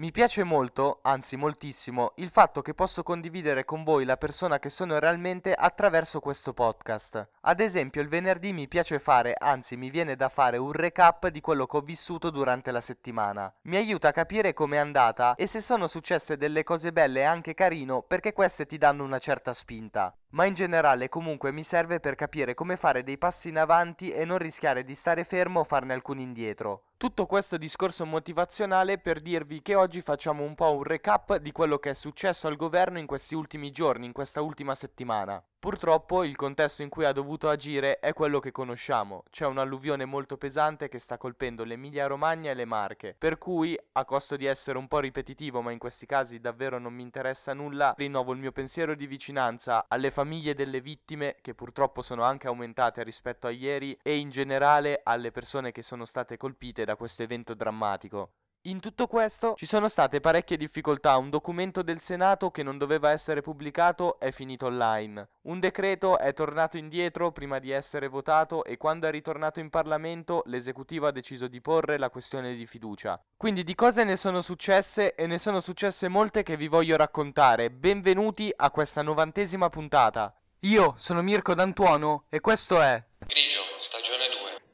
Mi piace molto, anzi moltissimo, il fatto che posso condividere con voi la persona che sono realmente attraverso questo podcast. Ad esempio, il venerdì mi piace fare, anzi mi viene da fare un recap di quello che ho vissuto durante la settimana. Mi aiuta a capire com'è andata e se sono successe delle cose belle e anche carino perché queste ti danno una certa spinta ma in generale comunque mi serve per capire come fare dei passi in avanti e non rischiare di stare fermo o farne alcuni indietro. Tutto questo discorso motivazionale per dirvi che oggi facciamo un po' un recap di quello che è successo al governo in questi ultimi giorni, in questa ultima settimana. Purtroppo il contesto in cui ha dovuto agire è quello che conosciamo. C'è un'alluvione molto pesante che sta colpendo l'Emilia Romagna e le Marche, per cui, a costo di essere un po' ripetitivo, ma in questi casi davvero non mi interessa nulla, rinnovo il mio pensiero di vicinanza alle famiglie delle vittime, che purtroppo sono anche aumentate rispetto a ieri, e in generale alle persone che sono state colpite da questo evento drammatico. In tutto questo ci sono state parecchie difficoltà, un documento del Senato che non doveva essere pubblicato è finito online, un decreto è tornato indietro prima di essere votato e quando è ritornato in Parlamento l'esecutivo ha deciso di porre la questione di fiducia. Quindi di cose ne sono successe e ne sono successe molte che vi voglio raccontare. Benvenuti a questa novantesima puntata. Io sono Mirko D'Antuono e questo è Grigio, stagione 2.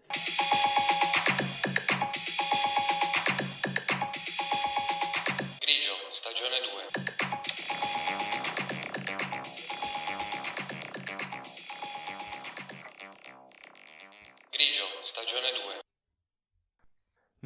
Stagione 2.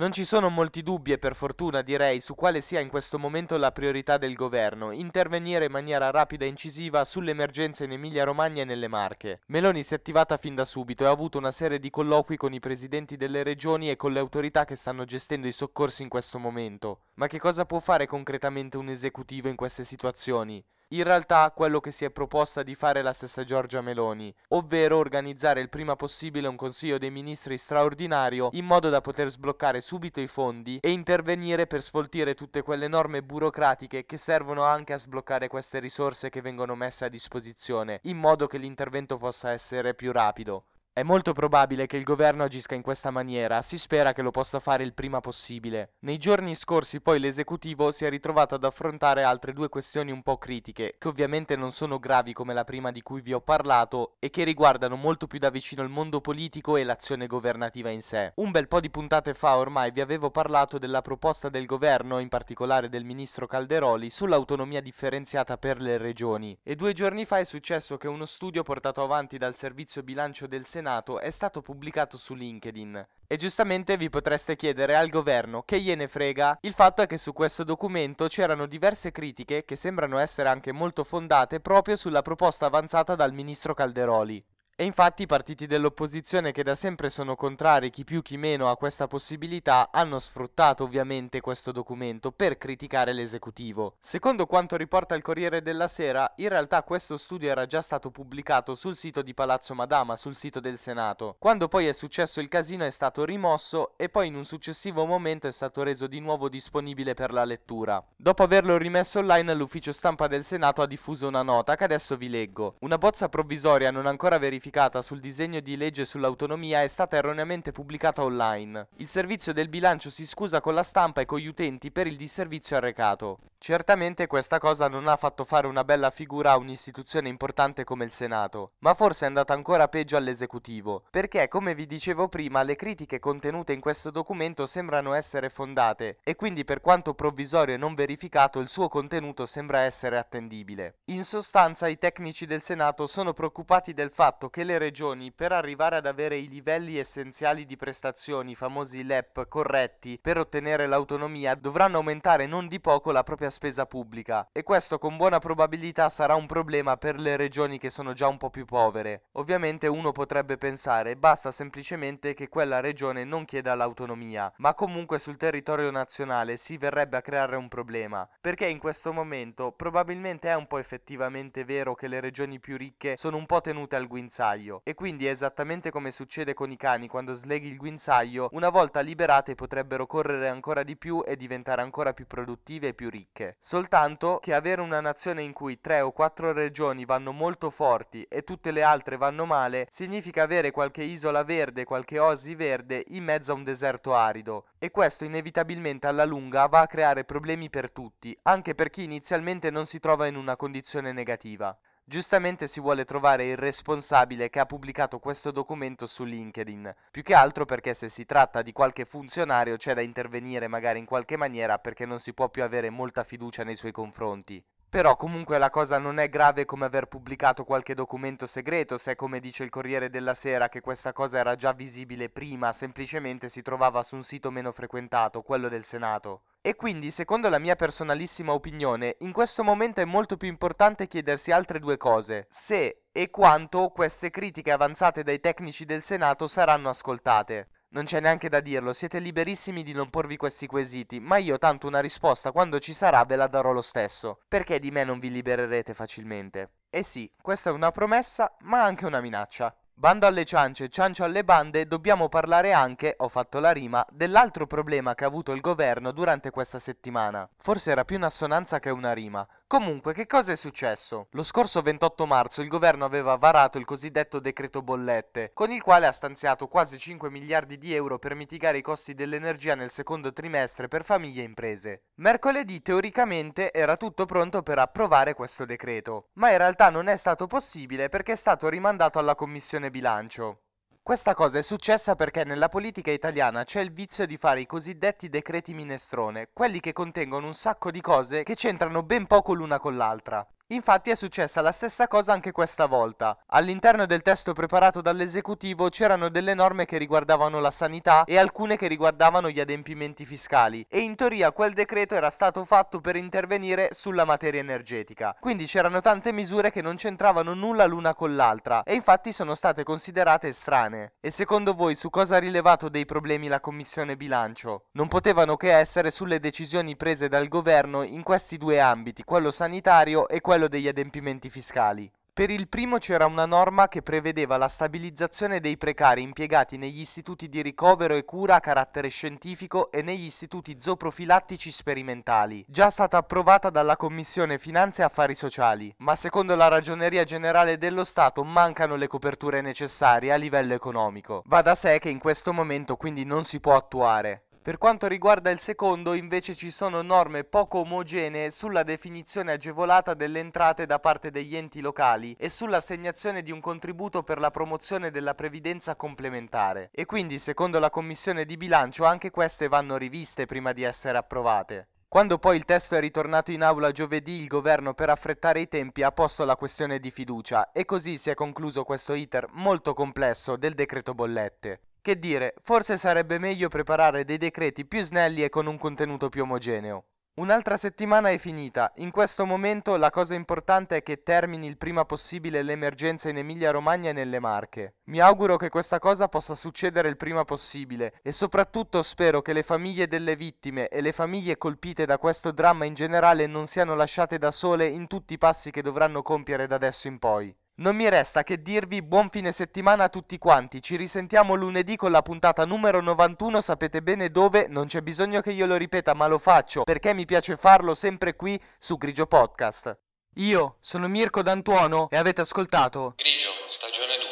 Non ci sono molti dubbi e per fortuna direi su quale sia in questo momento la priorità del governo, intervenire in maniera rapida e incisiva sull'emergenza in Emilia Romagna e nelle Marche. Meloni si è attivata fin da subito e ha avuto una serie di colloqui con i presidenti delle regioni e con le autorità che stanno gestendo i soccorsi in questo momento. Ma che cosa può fare concretamente un esecutivo in queste situazioni? In realtà quello che si è proposta di fare la stessa Giorgia Meloni, ovvero organizzare il prima possibile un Consiglio dei Ministri straordinario in modo da poter sbloccare subito i fondi e intervenire per sfoltire tutte quelle norme burocratiche che servono anche a sbloccare queste risorse che vengono messe a disposizione, in modo che l'intervento possa essere più rapido. È molto probabile che il governo agisca in questa maniera, si spera che lo possa fare il prima possibile. Nei giorni scorsi poi l'esecutivo si è ritrovato ad affrontare altre due questioni un po' critiche, che ovviamente non sono gravi come la prima di cui vi ho parlato e che riguardano molto più da vicino il mondo politico e l'azione governativa in sé. Un bel po' di puntate fa ormai vi avevo parlato della proposta del governo, in particolare del ministro Calderoli, sull'autonomia differenziata per le regioni. E due giorni fa è successo che uno studio portato avanti dal servizio bilancio del Senato è stato pubblicato su LinkedIn. E giustamente vi potreste chiedere al governo che gliene frega. Il fatto è che su questo documento c'erano diverse critiche che sembrano essere anche molto fondate proprio sulla proposta avanzata dal ministro Calderoli. E infatti i partiti dell'opposizione che da sempre sono contrari chi più chi meno a questa possibilità hanno sfruttato ovviamente questo documento per criticare l'esecutivo. Secondo quanto riporta il Corriere della Sera, in realtà questo studio era già stato pubblicato sul sito di Palazzo Madama, sul sito del Senato. Quando poi è successo il casino è stato rimosso e poi in un successivo momento è stato reso di nuovo disponibile per la lettura. Dopo averlo rimesso online l'ufficio stampa del Senato ha diffuso una nota che adesso vi leggo. Una bozza provvisoria non ancora verificata sul disegno di legge sull'autonomia è stata erroneamente pubblicata online. Il servizio del bilancio si scusa con la stampa e con gli utenti per il disservizio arrecato. Certamente questa cosa non ha fatto fare una bella figura a un'istituzione importante come il Senato, ma forse è andata ancora peggio all'esecutivo, perché come vi dicevo prima le critiche contenute in questo documento sembrano essere fondate e quindi per quanto provvisorio e non verificato il suo contenuto sembra essere attendibile. In sostanza i tecnici del Senato sono preoccupati del fatto che le regioni per arrivare ad avere i livelli essenziali di prestazioni, i famosi LEP, corretti per ottenere l'autonomia dovranno aumentare non di poco la propria spesa pubblica e questo con buona probabilità sarà un problema per le regioni che sono già un po' più povere. Ovviamente uno potrebbe pensare basta semplicemente che quella regione non chieda l'autonomia, ma comunque sul territorio nazionale si verrebbe a creare un problema, perché in questo momento probabilmente è un po' effettivamente vero che le regioni più ricche sono un po' tenute al guinzaglio guinzaglio. E quindi è esattamente come succede con i cani quando sleghi il guinzaglio, una volta liberate potrebbero correre ancora di più e diventare ancora più produttive e più ricche. Soltanto che avere una nazione in cui tre o quattro regioni vanno molto forti e tutte le altre vanno male, significa avere qualche isola verde, qualche oasi verde in mezzo a un deserto arido. E questo inevitabilmente alla lunga va a creare problemi per tutti, anche per chi inizialmente non si trova in una condizione negativa. Giustamente si vuole trovare il responsabile che ha pubblicato questo documento su LinkedIn, più che altro perché se si tratta di qualche funzionario c'è da intervenire magari in qualche maniera perché non si può più avere molta fiducia nei suoi confronti. Però comunque la cosa non è grave come aver pubblicato qualche documento segreto, se come dice il Corriere della Sera che questa cosa era già visibile prima, semplicemente si trovava su un sito meno frequentato, quello del Senato. E quindi, secondo la mia personalissima opinione, in questo momento è molto più importante chiedersi altre due cose. Se e quanto queste critiche avanzate dai tecnici del Senato saranno ascoltate. Non c'è neanche da dirlo, siete liberissimi di non porvi questi quesiti, ma io tanto una risposta quando ci sarà ve la darò lo stesso, perché di me non vi libererete facilmente. E sì, questa è una promessa, ma anche una minaccia. Bando alle ciance, ciancio alle bande, dobbiamo parlare anche, ho fatto la rima, dell'altro problema che ha avuto il governo durante questa settimana. Forse era più un'assonanza che una rima. Comunque, che cosa è successo? Lo scorso 28 marzo il governo aveva varato il cosiddetto decreto bollette, con il quale ha stanziato quasi 5 miliardi di euro per mitigare i costi dell'energia nel secondo trimestre per famiglie e imprese. Mercoledì teoricamente era tutto pronto per approvare questo decreto, ma in realtà non è stato possibile perché è stato rimandato alla commissione bilancio. Questa cosa è successa perché nella politica italiana c'è il vizio di fare i cosiddetti decreti minestrone, quelli che contengono un sacco di cose che c'entrano ben poco l'una con l'altra. Infatti è successa la stessa cosa anche questa volta. All'interno del testo preparato dall'esecutivo c'erano delle norme che riguardavano la sanità e alcune che riguardavano gli adempimenti fiscali e in teoria quel decreto era stato fatto per intervenire sulla materia energetica. Quindi c'erano tante misure che non c'entravano nulla l'una con l'altra e infatti sono state considerate strane. E secondo voi su cosa ha rilevato dei problemi la commissione bilancio? Non potevano che essere sulle decisioni prese dal governo in questi due ambiti, quello sanitario e quello quello degli adempimenti fiscali. Per il primo c'era una norma che prevedeva la stabilizzazione dei precari impiegati negli istituti di ricovero e cura a carattere scientifico e negli istituti zooprofilattici sperimentali, già stata approvata dalla Commissione Finanze e Affari Sociali, ma secondo la Ragioneria Generale dello Stato mancano le coperture necessarie a livello economico. Va da sé che in questo momento quindi non si può attuare. Per quanto riguarda il secondo, invece ci sono norme poco omogenee sulla definizione agevolata delle entrate da parte degli enti locali e sull'assegnazione di un contributo per la promozione della previdenza complementare. E quindi, secondo la Commissione di bilancio, anche queste vanno riviste prima di essere approvate. Quando poi il testo è ritornato in aula giovedì, il governo per affrettare i tempi ha posto la questione di fiducia e così si è concluso questo iter molto complesso del decreto bollette. Che dire, forse sarebbe meglio preparare dei decreti più snelli e con un contenuto più omogeneo. Un'altra settimana è finita, in questo momento la cosa importante è che termini il prima possibile l'emergenza in Emilia Romagna e nelle Marche. Mi auguro che questa cosa possa succedere il prima possibile e soprattutto spero che le famiglie delle vittime e le famiglie colpite da questo dramma in generale non siano lasciate da sole in tutti i passi che dovranno compiere da adesso in poi. Non mi resta che dirvi buon fine settimana a tutti quanti. Ci risentiamo lunedì con la puntata numero 91. Sapete bene dove? Non c'è bisogno che io lo ripeta, ma lo faccio perché mi piace farlo sempre qui su Grigio Podcast. Io sono Mirko D'Antuono e avete ascoltato Grigio, stagione 2.